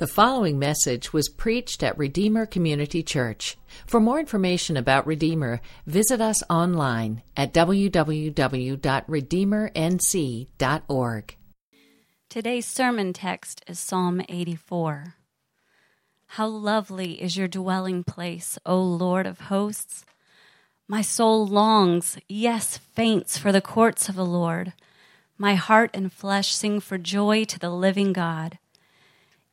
The following message was preached at Redeemer Community Church. For more information about Redeemer, visit us online at www.redeemernc.org. Today's sermon text is Psalm 84. How lovely is your dwelling place, O Lord of hosts! My soul longs, yes, faints for the courts of the Lord. My heart and flesh sing for joy to the living God.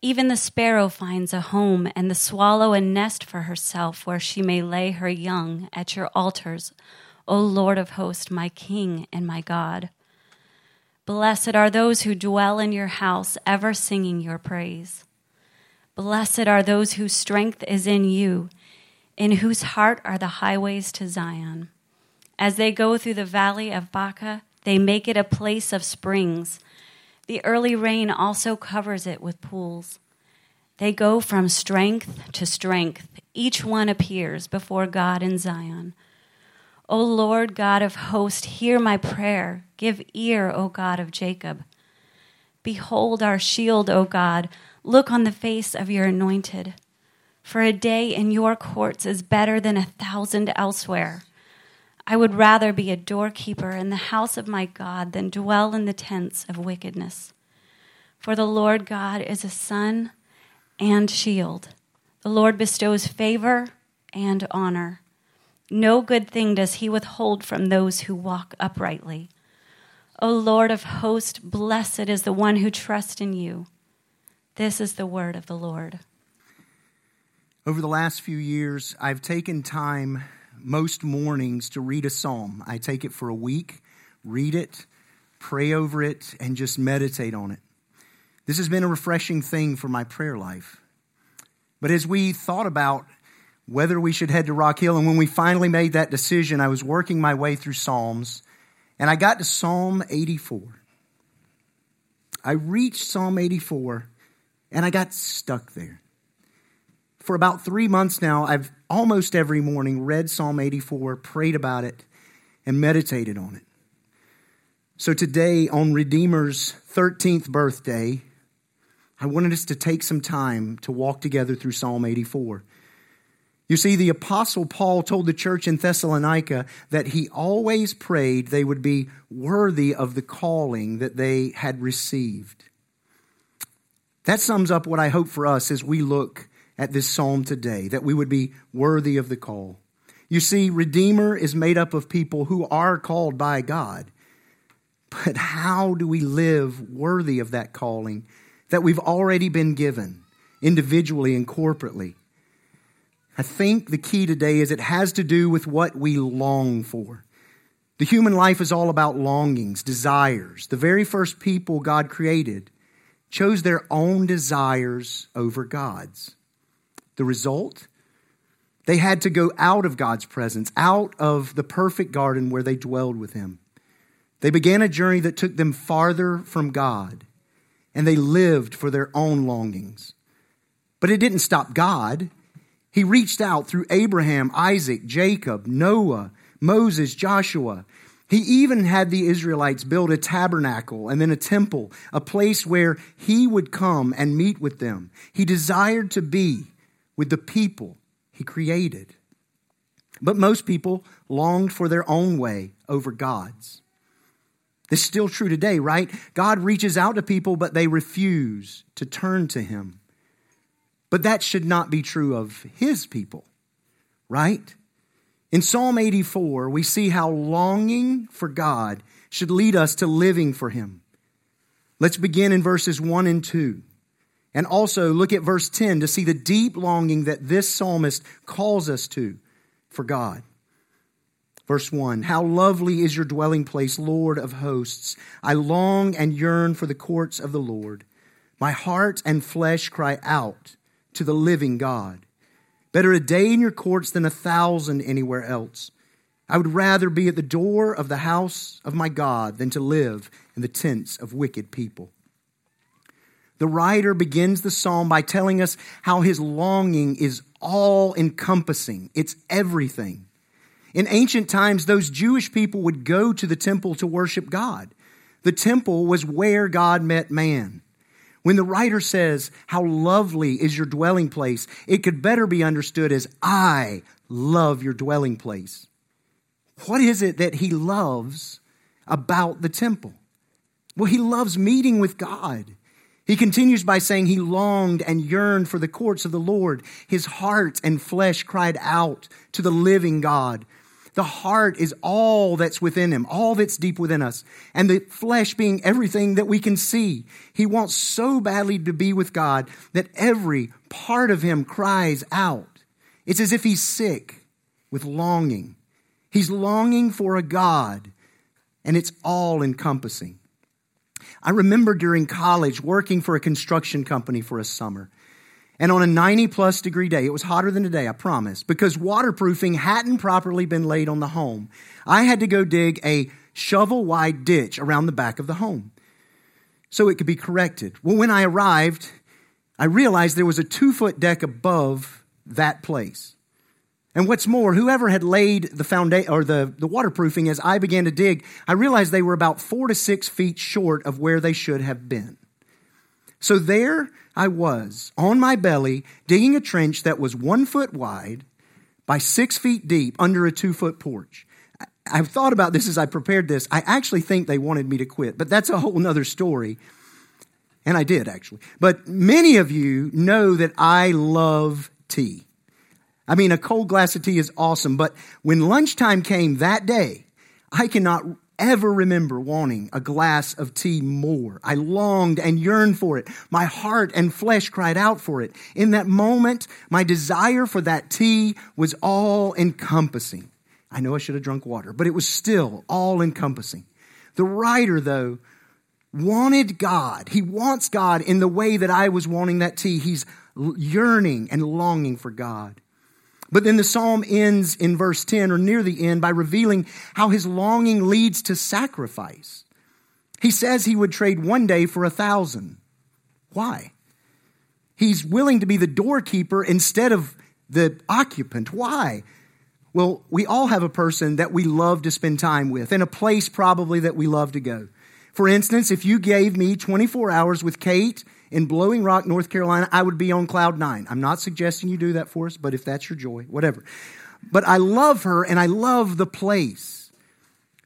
Even the sparrow finds a home, and the swallow a nest for herself where she may lay her young at your altars, O Lord of hosts, my King and my God. Blessed are those who dwell in your house, ever singing your praise. Blessed are those whose strength is in you, in whose heart are the highways to Zion. As they go through the valley of Baca, they make it a place of springs. The early rain also covers it with pools. They go from strength to strength. Each one appears before God in Zion. O Lord God of hosts, hear my prayer. Give ear, O God of Jacob. Behold our shield, O God. Look on the face of your anointed. For a day in your courts is better than a thousand elsewhere. I would rather be a doorkeeper in the house of my God than dwell in the tents of wickedness. For the Lord God is a sun and shield. The Lord bestows favor and honor. No good thing does he withhold from those who walk uprightly. O Lord of hosts, blessed is the one who trusts in you. This is the word of the Lord. Over the last few years, I've taken time most mornings to read a psalm. I take it for a week, read it, pray over it, and just meditate on it. This has been a refreshing thing for my prayer life. But as we thought about whether we should head to Rock Hill, and when we finally made that decision, I was working my way through Psalms, and I got to Psalm 84. I reached Psalm 84, and I got stuck there for about three months now, I've almost every morning read Psalm 84, prayed about it, and meditated on it. So today, on Redeemer's 13th birthday, I wanted us to take some time to walk together through Psalm 84. You see, the Apostle Paul told the church in Thessalonica that he always prayed they would be worthy of the calling that they had received. That sums up what I hope for us as we look at this psalm today, that we would be worthy of the call. You see, Redeemer is made up of people who are called by God. But how do we live worthy of that calling that we've already been given, individually and corporately? I think the key today is it has to do with what we long for. The human life is all about longings, desires. The very first people God created chose their own desires over God's. The result? They had to go out of God's presence, out of the perfect garden where they dwelled with Him. They began a journey that took them farther from God, and they lived for their own longings. But it didn't stop God. He reached out through Abraham, Isaac, Jacob, Noah, Moses, Joshua. He even had the Israelites build a tabernacle and then a temple, a place where he would come and meet with them. He desired to be with the people he created. But most people longed for their own way over God's. This is still true today, right? God reaches out to people, but they refuse to turn to him. But that should not be true of his people, right? In Psalm 84, we see how longing for God should lead us to living for him. Let's begin in verses 1 and 2. And also look at verse 10 to see the deep longing that this psalmist calls us to for God. Verse 1 How lovely is your dwelling place, Lord of hosts! I long and yearn for the courts of the Lord. My heart and flesh cry out to the living God. Better a day in your courts than a thousand anywhere else. I would rather be at the door of the house of my God than to live in the tents of wicked people. The writer begins the psalm by telling us how his longing is all encompassing, it's everything. In ancient times, those Jewish people would go to the temple to worship God. The temple was where God met man. When the writer says, How lovely is your dwelling place, it could better be understood as, I love your dwelling place. What is it that he loves about the temple? Well, he loves meeting with God. He continues by saying he longed and yearned for the courts of the Lord. His heart and flesh cried out to the living God. The heart is all that's within him, all that's deep within us. And the flesh being everything that we can see. He wants so badly to be with God that every part of him cries out. It's as if he's sick with longing. He's longing for a God, and it's all encompassing. I remember during college working for a construction company for a summer. And on a 90 plus degree day, it was hotter than today, I promise, because waterproofing hadn't properly been laid on the home. I had to go dig a shovel wide ditch around the back of the home so it could be corrected. Well, when I arrived, I realized there was a two foot deck above that place. And what's more, whoever had laid the foundation or the, the waterproofing as I began to dig, I realized they were about four to six feet short of where they should have been. So there I was on my belly digging a trench that was one foot wide by six feet deep under a two foot porch. I've thought about this as I prepared this. I actually think they wanted me to quit, but that's a whole nother story. And I did actually. But many of you know that I love tea. I mean, a cold glass of tea is awesome, but when lunchtime came that day, I cannot ever remember wanting a glass of tea more. I longed and yearned for it. My heart and flesh cried out for it. In that moment, my desire for that tea was all encompassing. I know I should have drunk water, but it was still all encompassing. The writer, though, wanted God. He wants God in the way that I was wanting that tea. He's yearning and longing for God. But then the psalm ends in verse 10 or near the end by revealing how his longing leads to sacrifice. He says he would trade one day for a thousand. Why? He's willing to be the doorkeeper instead of the occupant. Why? Well, we all have a person that we love to spend time with and a place probably that we love to go. For instance, if you gave me 24 hours with Kate in Blowing Rock, North Carolina, I would be on cloud nine. I'm not suggesting you do that for us, but if that's your joy, whatever. But I love her and I love the place.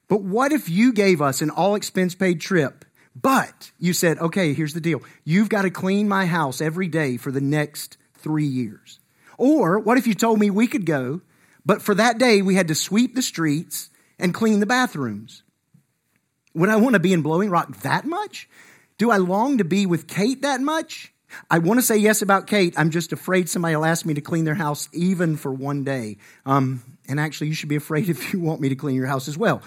But what if you gave us an all expense paid trip, but you said, okay, here's the deal. You've got to clean my house every day for the next three years. Or what if you told me we could go, but for that day we had to sweep the streets and clean the bathrooms? Would I want to be in Blowing Rock that much? Do I long to be with Kate that much? I want to say yes about Kate. I'm just afraid somebody will ask me to clean their house even for one day. Um, and actually, you should be afraid if you want me to clean your house as well.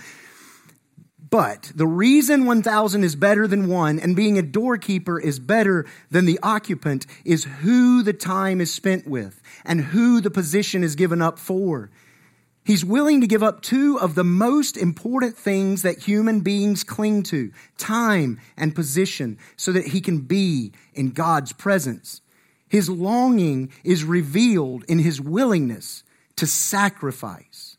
But the reason 1,000 is better than one and being a doorkeeper is better than the occupant is who the time is spent with and who the position is given up for. He's willing to give up two of the most important things that human beings cling to time and position so that he can be in God's presence. His longing is revealed in his willingness to sacrifice.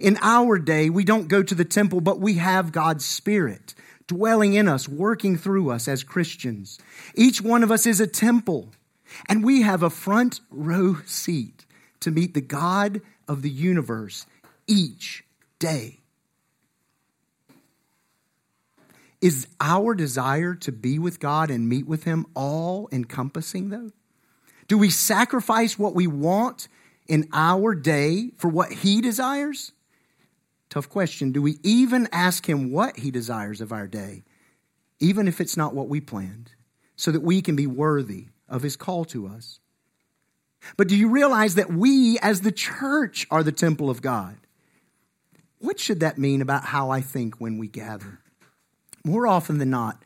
In our day, we don't go to the temple, but we have God's Spirit dwelling in us, working through us as Christians. Each one of us is a temple, and we have a front row seat to meet the God of the universe each day. Is our desire to be with God and meet with Him all encompassing, though? Do we sacrifice what we want in our day for what He desires? Tough question. Do we even ask Him what He desires of our day, even if it's not what we planned, so that we can be worthy of His call to us? But do you realize that we, as the church, are the temple of God? What should that mean about how I think when we gather? More often than not,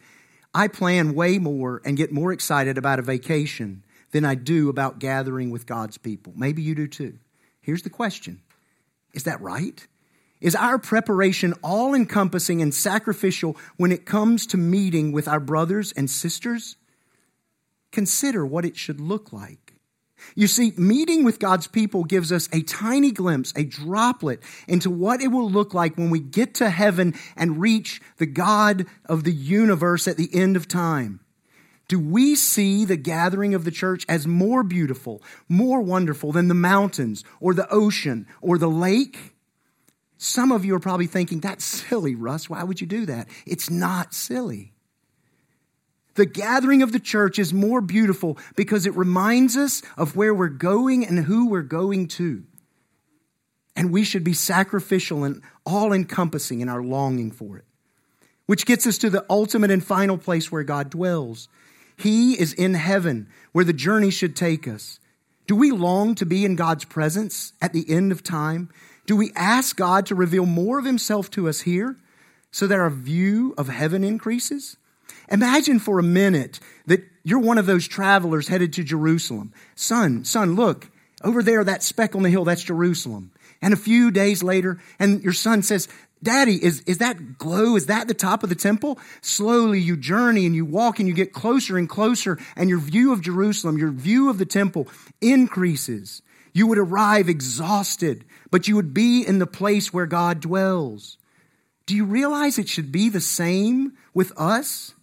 I plan way more and get more excited about a vacation than I do about gathering with God's people. Maybe you do too. Here's the question Is that right? Is our preparation all encompassing and sacrificial when it comes to meeting with our brothers and sisters? Consider what it should look like. You see, meeting with God's people gives us a tiny glimpse, a droplet into what it will look like when we get to heaven and reach the God of the universe at the end of time. Do we see the gathering of the church as more beautiful, more wonderful than the mountains or the ocean or the lake? Some of you are probably thinking, that's silly, Russ. Why would you do that? It's not silly. The gathering of the church is more beautiful because it reminds us of where we're going and who we're going to. And we should be sacrificial and all encompassing in our longing for it. Which gets us to the ultimate and final place where God dwells. He is in heaven, where the journey should take us. Do we long to be in God's presence at the end of time? Do we ask God to reveal more of Himself to us here so that our view of heaven increases? Imagine for a minute that you're one of those travelers headed to Jerusalem. Son, son, look, over there, that speck on the hill, that's Jerusalem. And a few days later, and your son says, Daddy, is, is that glow? Is that the top of the temple? Slowly you journey and you walk and you get closer and closer, and your view of Jerusalem, your view of the temple increases. You would arrive exhausted, but you would be in the place where God dwells. Do you realize it should be the same with us?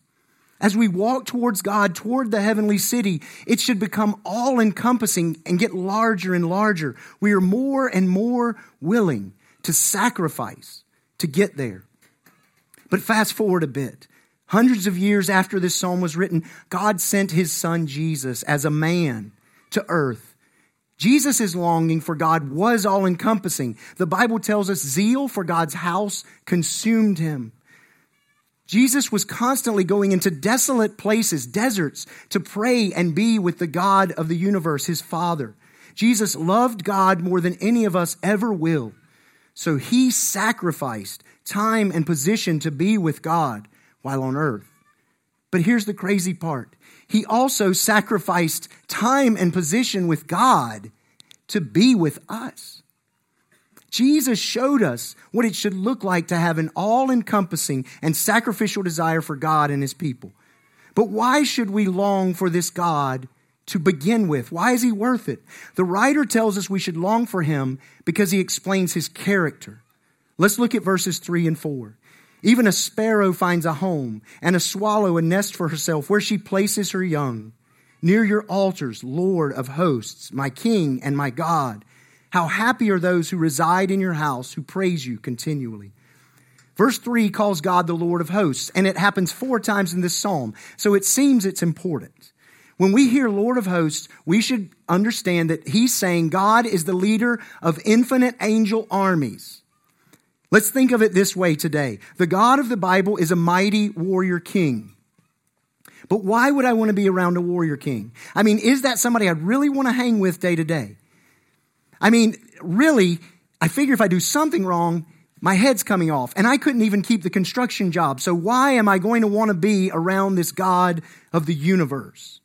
As we walk towards God, toward the heavenly city, it should become all encompassing and get larger and larger. We are more and more willing to sacrifice to get there. But fast forward a bit. Hundreds of years after this psalm was written, God sent his son Jesus as a man to earth. Jesus' longing for God was all encompassing. The Bible tells us zeal for God's house consumed him. Jesus was constantly going into desolate places, deserts, to pray and be with the God of the universe, his Father. Jesus loved God more than any of us ever will. So he sacrificed time and position to be with God while on earth. But here's the crazy part. He also sacrificed time and position with God to be with us. Jesus showed us what it should look like to have an all encompassing and sacrificial desire for God and his people. But why should we long for this God to begin with. Why is he worth it? The writer tells us we should long for him because he explains his character. Let's look at verses 3 and 4. Even a sparrow finds a home, and a swallow a nest for herself, where she places her young. Near your altars, Lord of hosts, my King and my God. How happy are those who reside in your house, who praise you continually. Verse 3 calls God the Lord of hosts, and it happens four times in this psalm, so it seems it's important. When we hear Lord of hosts, we should understand that he's saying God is the leader of infinite angel armies. Let's think of it this way today. The God of the Bible is a mighty warrior king. But why would I want to be around a warrior king? I mean, is that somebody I'd really want to hang with day to day? I mean, really, I figure if I do something wrong, my head's coming off, and I couldn't even keep the construction job. So why am I going to want to be around this God of the universe?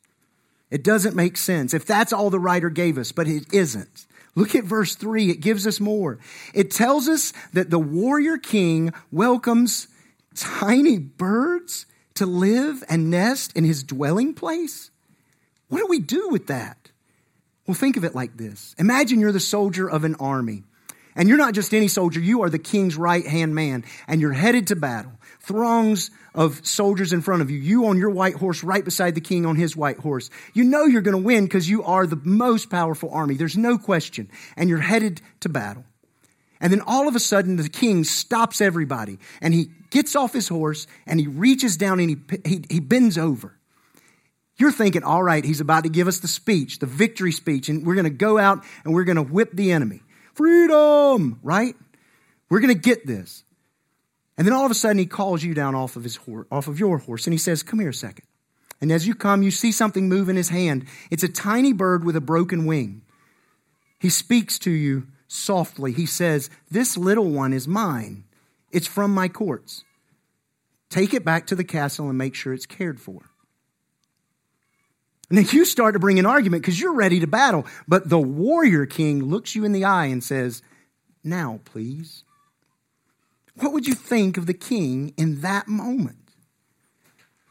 It doesn't make sense if that's all the writer gave us, but it isn't. Look at verse 3. It gives us more. It tells us that the warrior king welcomes tiny birds to live and nest in his dwelling place. What do we do with that? Well, think of it like this Imagine you're the soldier of an army. And you're not just any soldier, you are the king's right hand man, and you're headed to battle. Throngs of soldiers in front of you, you on your white horse right beside the king on his white horse. You know you're going to win because you are the most powerful army. There's no question. And you're headed to battle. And then all of a sudden, the king stops everybody and he gets off his horse and he reaches down and he, he, he bends over. You're thinking, all right, he's about to give us the speech, the victory speech, and we're going to go out and we're going to whip the enemy. Freedom, right? We're going to get this. And then all of a sudden, he calls you down off of, his horse, off of your horse and he says, Come here a second. And as you come, you see something move in his hand. It's a tiny bird with a broken wing. He speaks to you softly. He says, This little one is mine. It's from my courts. Take it back to the castle and make sure it's cared for. And then you start to bring an argument because you're ready to battle. But the warrior king looks you in the eye and says, Now, please. What would you think of the king in that moment?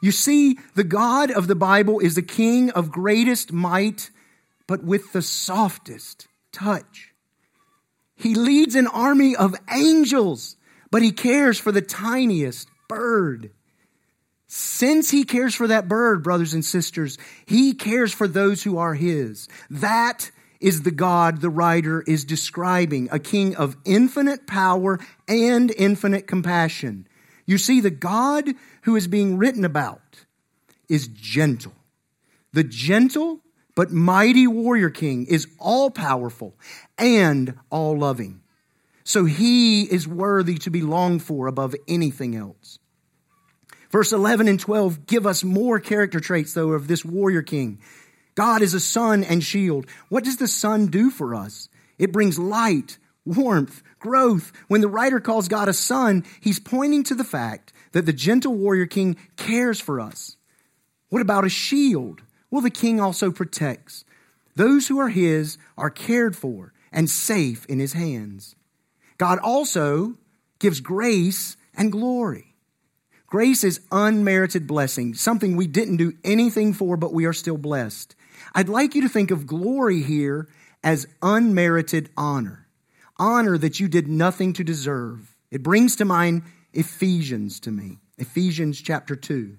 You see, the God of the Bible is the king of greatest might, but with the softest touch. He leads an army of angels, but he cares for the tiniest bird. Since he cares for that bird, brothers and sisters, he cares for those who are his. That is the God the writer is describing, a king of infinite power and infinite compassion. You see, the God who is being written about is gentle. The gentle but mighty warrior king is all powerful and all loving. So he is worthy to be longed for above anything else. Verse 11 and 12 give us more character traits, though, of this warrior king. God is a sun and shield. What does the sun do for us? It brings light, warmth, growth. When the writer calls God a sun, he's pointing to the fact that the gentle warrior king cares for us. What about a shield? Well, the king also protects. Those who are his are cared for and safe in his hands. God also gives grace and glory. Grace is unmerited blessing, something we didn't do anything for, but we are still blessed. I'd like you to think of glory here as unmerited honor, honor that you did nothing to deserve. It brings to mind Ephesians to me, Ephesians chapter 2.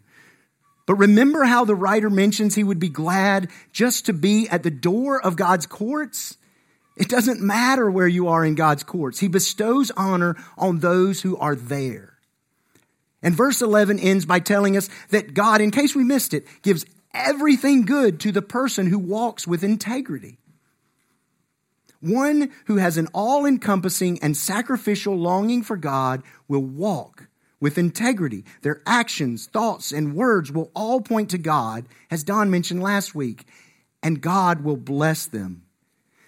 But remember how the writer mentions he would be glad just to be at the door of God's courts? It doesn't matter where you are in God's courts. He bestows honor on those who are there. And verse 11 ends by telling us that God, in case we missed it, gives everything good to the person who walks with integrity. One who has an all encompassing and sacrificial longing for God will walk with integrity. Their actions, thoughts, and words will all point to God, as Don mentioned last week, and God will bless them.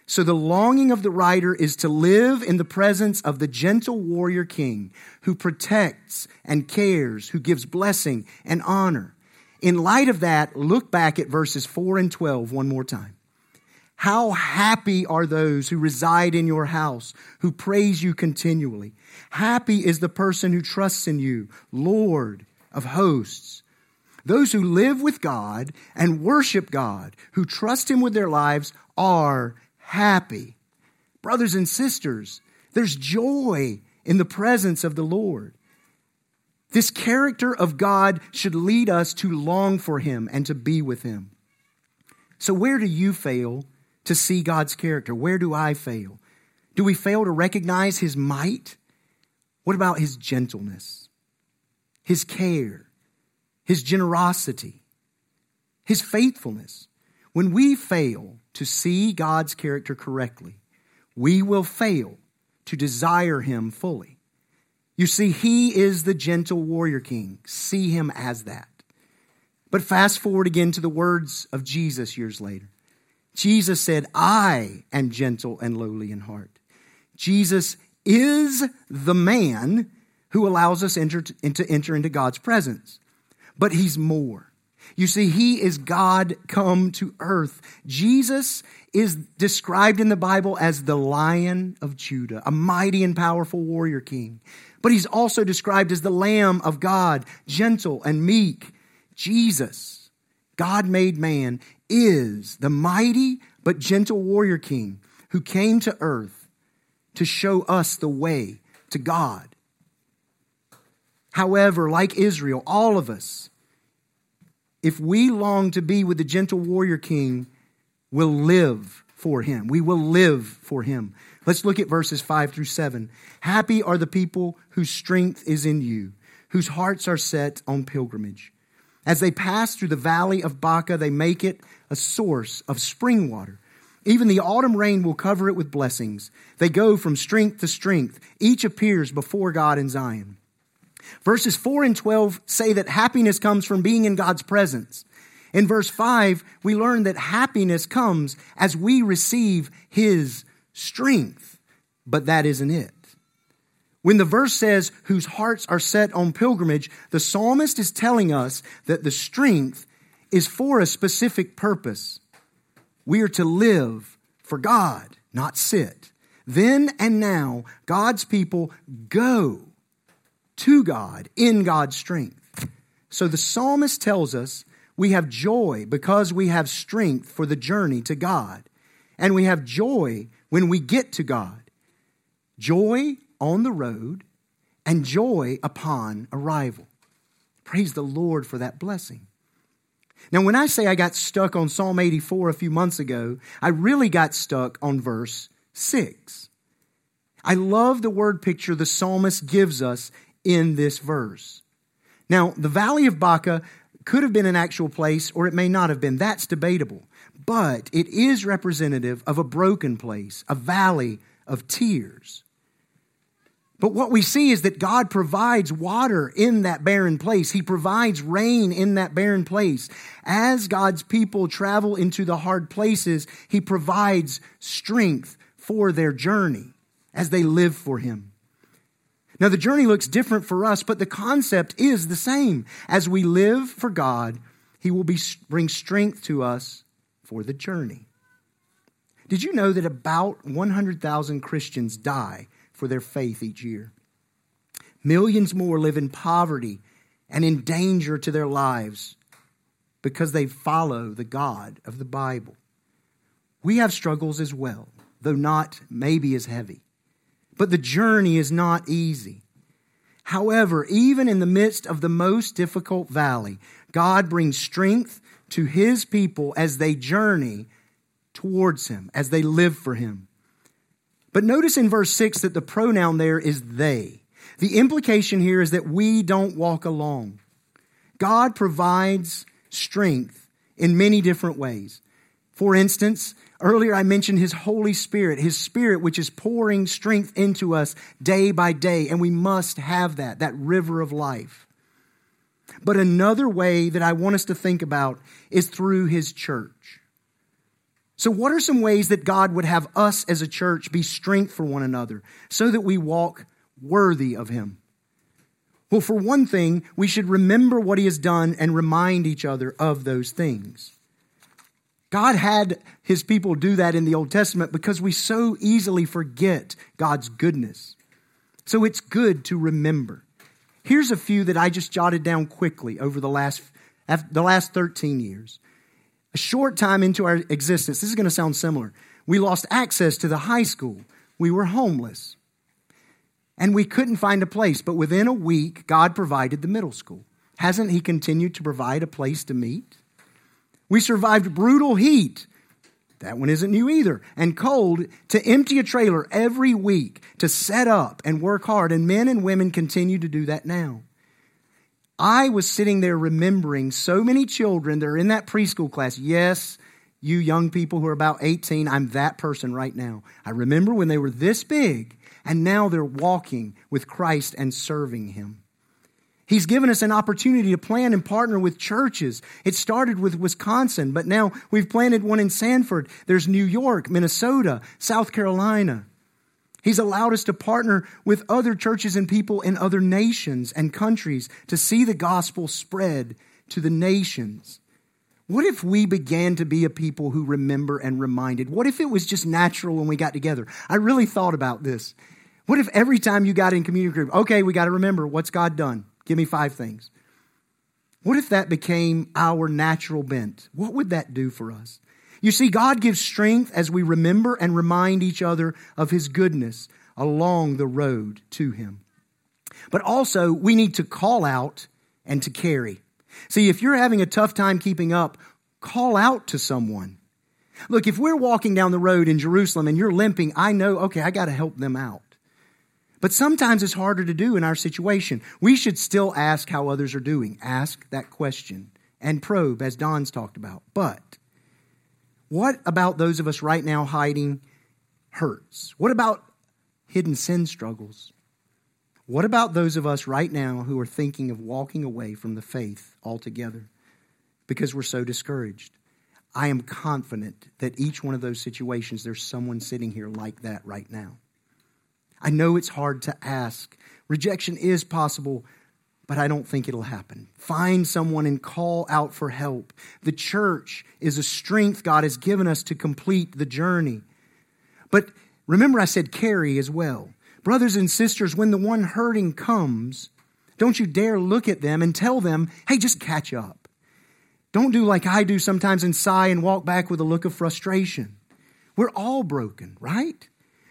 So the longing of the writer is to live in the presence of the gentle warrior king who protects and cares, who gives blessing and honor. In light of that, look back at verses 4 and 12 one more time. How happy are those who reside in your house, who praise you continually. Happy is the person who trusts in you, Lord of hosts. Those who live with God and worship God, who trust Him with their lives, are happy. Brothers and sisters, there's joy in the presence of the Lord. This character of God should lead us to long for Him and to be with Him. So, where do you fail to see God's character? Where do I fail? Do we fail to recognize His might? What about His gentleness, His care, His generosity, His faithfulness? When we fail to see God's character correctly, we will fail to desire Him fully. You see, He is the gentle warrior king. See Him as that. But fast forward again to the words of Jesus years later. Jesus said, I am gentle and lowly in heart. Jesus is the man who allows us enter to, enter into God's presence. But He's more. You see, he is God come to earth. Jesus is described in the Bible as the Lion of Judah, a mighty and powerful warrior king. But he's also described as the Lamb of God, gentle and meek. Jesus, God made man, is the mighty but gentle warrior king who came to earth to show us the way to God. However, like Israel, all of us, if we long to be with the gentle warrior king, we'll live for him. We will live for him. Let's look at verses 5 through 7. Happy are the people whose strength is in you, whose hearts are set on pilgrimage. As they pass through the valley of Baca, they make it a source of spring water. Even the autumn rain will cover it with blessings. They go from strength to strength. Each appears before God in Zion. Verses 4 and 12 say that happiness comes from being in God's presence. In verse 5, we learn that happiness comes as we receive His strength. But that isn't it. When the verse says, whose hearts are set on pilgrimage, the psalmist is telling us that the strength is for a specific purpose. We are to live for God, not sit. Then and now, God's people go to God in God's strength. So the psalmist tells us we have joy because we have strength for the journey to God. And we have joy when we get to God. Joy on the road and joy upon arrival. Praise the Lord for that blessing. Now, when I say I got stuck on Psalm 84 a few months ago, I really got stuck on verse 6. I love the word picture the psalmist gives us in this verse. Now, the Valley of Baca could have been an actual place or it may not have been. That's debatable. But it is representative of a broken place, a valley of tears. But what we see is that God provides water in that barren place. He provides rain in that barren place. As God's people travel into the hard places, He provides strength for their journey as they live for Him. Now, the journey looks different for us, but the concept is the same. As we live for God, He will be, bring strength to us for the journey. Did you know that about 100,000 Christians die for their faith each year? Millions more live in poverty and in danger to their lives because they follow the God of the Bible. We have struggles as well, though not maybe as heavy. But the journey is not easy. However, even in the midst of the most difficult valley, God brings strength to his people as they journey towards him, as they live for him. But notice in verse 6 that the pronoun there is they. The implication here is that we don't walk alone. God provides strength in many different ways. For instance, Earlier, I mentioned His Holy Spirit, His Spirit, which is pouring strength into us day by day, and we must have that, that river of life. But another way that I want us to think about is through His church. So, what are some ways that God would have us as a church be strength for one another so that we walk worthy of Him? Well, for one thing, we should remember what He has done and remind each other of those things. God had his people do that in the Old Testament because we so easily forget God's goodness. So it's good to remember. Here's a few that I just jotted down quickly over the last, the last 13 years. A short time into our existence, this is going to sound similar. We lost access to the high school. We were homeless. And we couldn't find a place, but within a week, God provided the middle school. Hasn't He continued to provide a place to meet? We survived brutal heat. That one isn't new either. And cold to empty a trailer every week to set up and work hard. And men and women continue to do that now. I was sitting there remembering so many children that are in that preschool class. Yes, you young people who are about 18, I'm that person right now. I remember when they were this big, and now they're walking with Christ and serving Him. He's given us an opportunity to plan and partner with churches. It started with Wisconsin, but now we've planted one in Sanford. There's New York, Minnesota, South Carolina. He's allowed us to partner with other churches and people in other nations and countries to see the gospel spread to the nations. What if we began to be a people who remember and reminded? What if it was just natural when we got together? I really thought about this. What if every time you got in community group, okay, we got to remember what's God done? Give me five things. What if that became our natural bent? What would that do for us? You see, God gives strength as we remember and remind each other of His goodness along the road to Him. But also, we need to call out and to carry. See, if you're having a tough time keeping up, call out to someone. Look, if we're walking down the road in Jerusalem and you're limping, I know, okay, I got to help them out. But sometimes it's harder to do in our situation. We should still ask how others are doing. Ask that question and probe, as Don's talked about. But what about those of us right now hiding hurts? What about hidden sin struggles? What about those of us right now who are thinking of walking away from the faith altogether because we're so discouraged? I am confident that each one of those situations, there's someone sitting here like that right now. I know it's hard to ask. Rejection is possible, but I don't think it'll happen. Find someone and call out for help. The church is a strength God has given us to complete the journey. But remember, I said carry as well. Brothers and sisters, when the one hurting comes, don't you dare look at them and tell them, hey, just catch up. Don't do like I do sometimes and sigh and walk back with a look of frustration. We're all broken, right?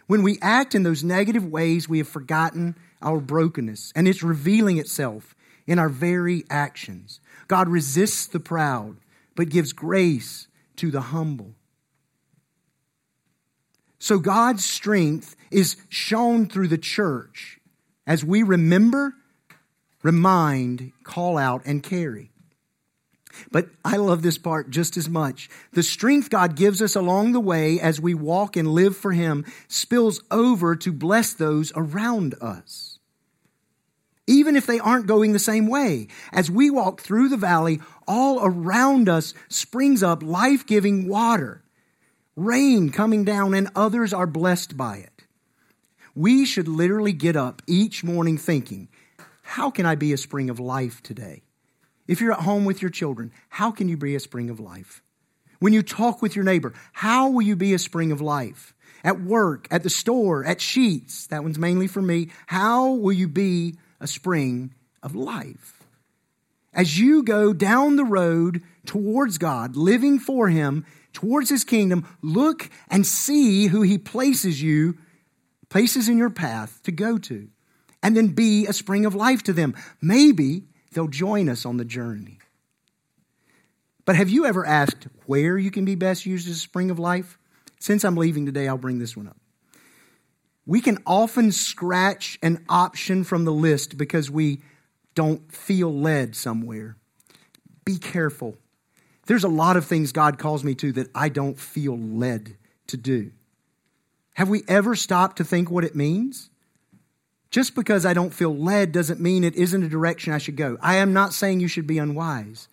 When we act in those negative ways, we have forgotten our brokenness, and it's revealing itself in our very actions. God resists the proud, but gives grace to the humble. So God's strength is shown through the church as we remember, remind, call out, and carry. But I love this part just as much. The strength God gives us along the way as we walk and live for Him spills over to bless those around us. Even if they aren't going the same way. As we walk through the valley, all around us springs up life giving water, rain coming down, and others are blessed by it. We should literally get up each morning thinking, How can I be a spring of life today? If you're at home with your children, how can you be a spring of life? When you talk with your neighbor, how will you be a spring of life? At work, at the store, at Sheetz, that one's mainly for me, how will you be a spring of life? As you go down the road towards God, living for Him, towards His kingdom, look and see who He places you, places in your path to go to, and then be a spring of life to them. Maybe they'll join us on the journey. But have you ever asked where you can be best used as a spring of life? Since I'm leaving today, I'll bring this one up. We can often scratch an option from the list because we don't feel led somewhere. Be careful. There's a lot of things God calls me to that I don't feel led to do. Have we ever stopped to think what it means? Just because I don't feel led doesn't mean it isn't a direction I should go. I am not saying you should be unwise,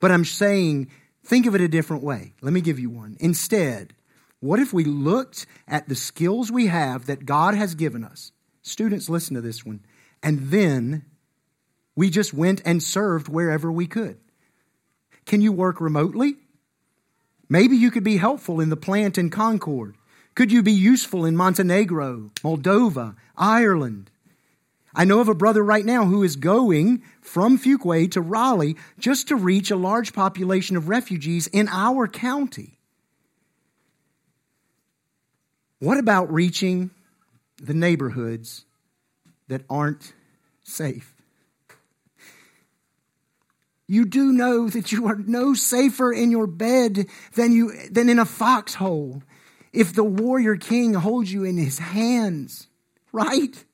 but I'm saying think of it a different way. Let me give you one. Instead, what if we looked at the skills we have that God has given us? Students, listen to this one. And then we just went and served wherever we could. Can you work remotely? Maybe you could be helpful in the plant in Concord. Could you be useful in Montenegro, Moldova, Ireland? I know of a brother right now who is going from Fuquay to Raleigh just to reach a large population of refugees in our county. What about reaching the neighborhoods that aren't safe? You do know that you are no safer in your bed than, you, than in a foxhole if the warrior king holds you in his hands, right?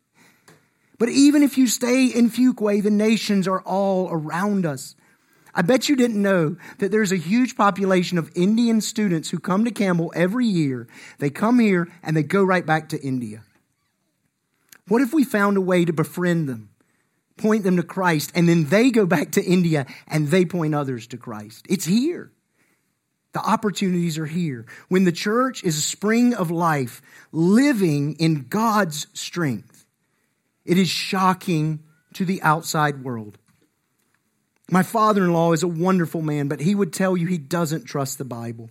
But even if you stay in Fuquay, the nations are all around us. I bet you didn't know that there's a huge population of Indian students who come to Campbell every year. They come here and they go right back to India. What if we found a way to befriend them, point them to Christ, and then they go back to India and they point others to Christ? It's here. The opportunities are here. When the church is a spring of life, living in God's strength, it is shocking to the outside world. My father in law is a wonderful man, but he would tell you he doesn't trust the Bible.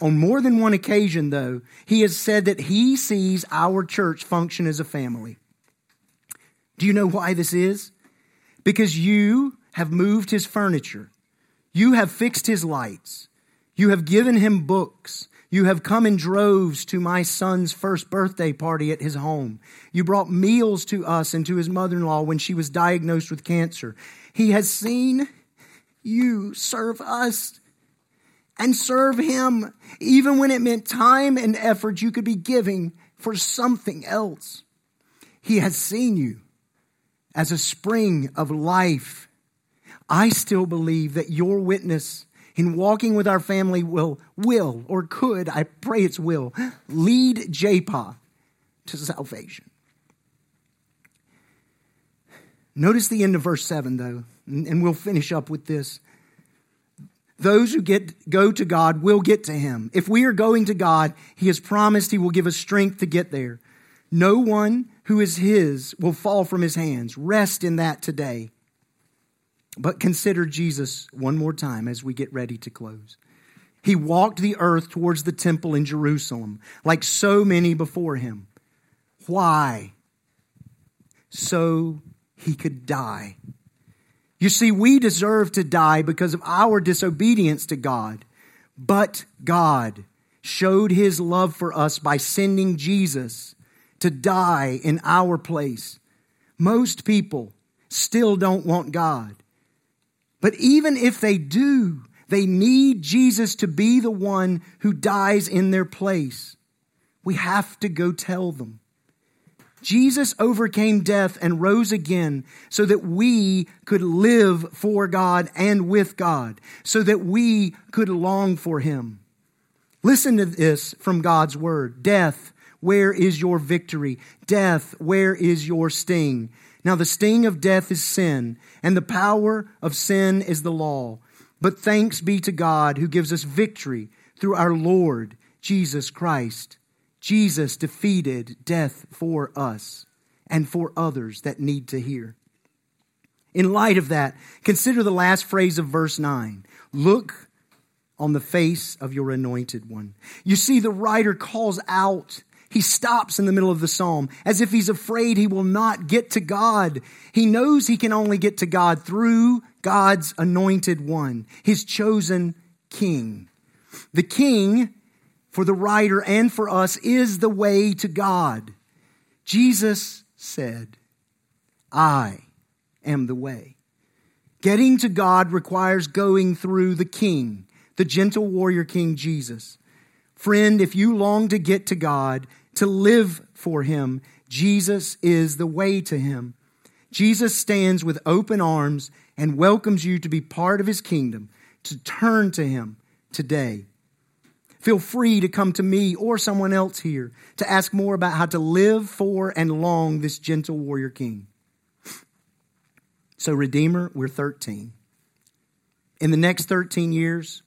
On more than one occasion, though, he has said that he sees our church function as a family. Do you know why this is? Because you have moved his furniture, you have fixed his lights, you have given him books, you have come in droves to my son's first birthday party at his home. You brought meals to us and to his mother in law when she was diagnosed with cancer. He has seen you serve us and serve him, even when it meant time and effort you could be giving for something else. He has seen you as a spring of life. I still believe that your witness in walking with our family will, will or could, I pray it's will, lead JPA to salvation. Notice the end of verse 7, though, and we'll finish up with this. Those who get, go to God will get to Him. If we are going to God, He has promised He will give us strength to get there. No one who is His will fall from His hands. Rest in that today. But consider Jesus one more time as we get ready to close. He walked the earth towards the temple in Jerusalem, like so many before him. Why? So he could die. You see, we deserve to die because of our disobedience to God. But God showed his love for us by sending Jesus to die in our place. Most people still don't want God. But even if they do, they need Jesus to be the one who dies in their place. We have to go tell them. Jesus overcame death and rose again so that we could live for God and with God, so that we could long for Him. Listen to this from God's Word Death, where is your victory? Death, where is your sting? Now, the sting of death is sin, and the power of sin is the law. But thanks be to God who gives us victory through our Lord Jesus Christ. Jesus defeated death for us and for others that need to hear. In light of that, consider the last phrase of verse 9. Look on the face of your anointed one. You see, the writer calls out. He stops in the middle of the psalm as if he's afraid he will not get to God. He knows he can only get to God through God's anointed one, his chosen king. The king for the writer and for us is the way to God. Jesus said, I am the way. Getting to God requires going through the King, the gentle warrior King Jesus. Friend, if you long to get to God, to live for Him, Jesus is the way to Him. Jesus stands with open arms and welcomes you to be part of His kingdom, to turn to Him today. Feel free to come to me or someone else here to ask more about how to live for and long this gentle warrior king. So, Redeemer, we're 13. In the next 13 years,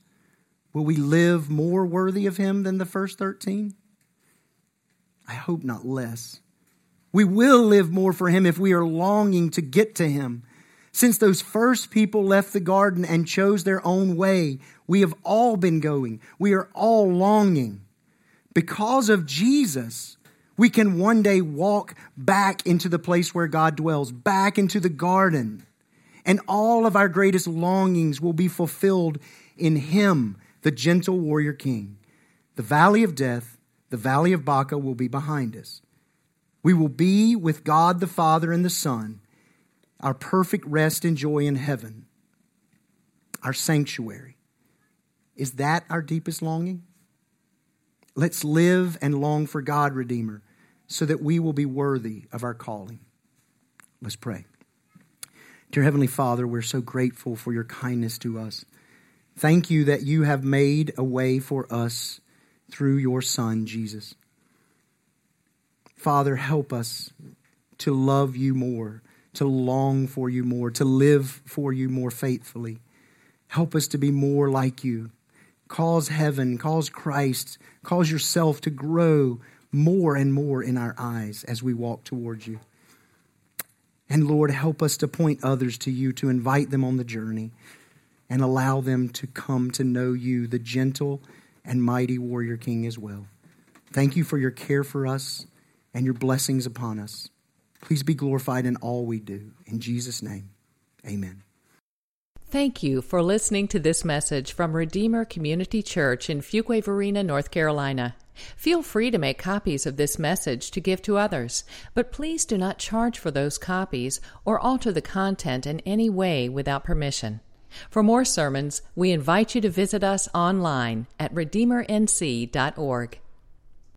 will we live more worthy of him than the first 13? I hope not less. We will live more for him if we are longing to get to him since those first people left the garden and chose their own way, we have all been going. We are all longing. Because of Jesus, we can one day walk back into the place where God dwells, back into the garden. And all of our greatest longings will be fulfilled in Him, the gentle warrior king. The valley of death, the valley of Baca will be behind us. We will be with God the Father and the Son our perfect rest and joy in heaven, our sanctuary. Is that our deepest longing? Let's live and long for God, Redeemer, so that we will be worthy of our calling. Let's pray. Dear Heavenly Father, we're so grateful for your kindness to us. Thank you that you have made a way for us through your Son, Jesus. Father, help us to love you more to long for you more, to live for you more faithfully. Help us to be more like you. Cause heaven, cause Christ, cause yourself to grow more and more in our eyes as we walk towards you. And Lord, help us to point others to you, to invite them on the journey, and allow them to come to know you, the gentle and mighty warrior king, as well. Thank you for your care for us and your blessings upon us. Please be glorified in all we do. In Jesus' name, amen. Thank you for listening to this message from Redeemer Community Church in Fuquay Varina, North Carolina. Feel free to make copies of this message to give to others, but please do not charge for those copies or alter the content in any way without permission. For more sermons, we invite you to visit us online at redeemernc.org.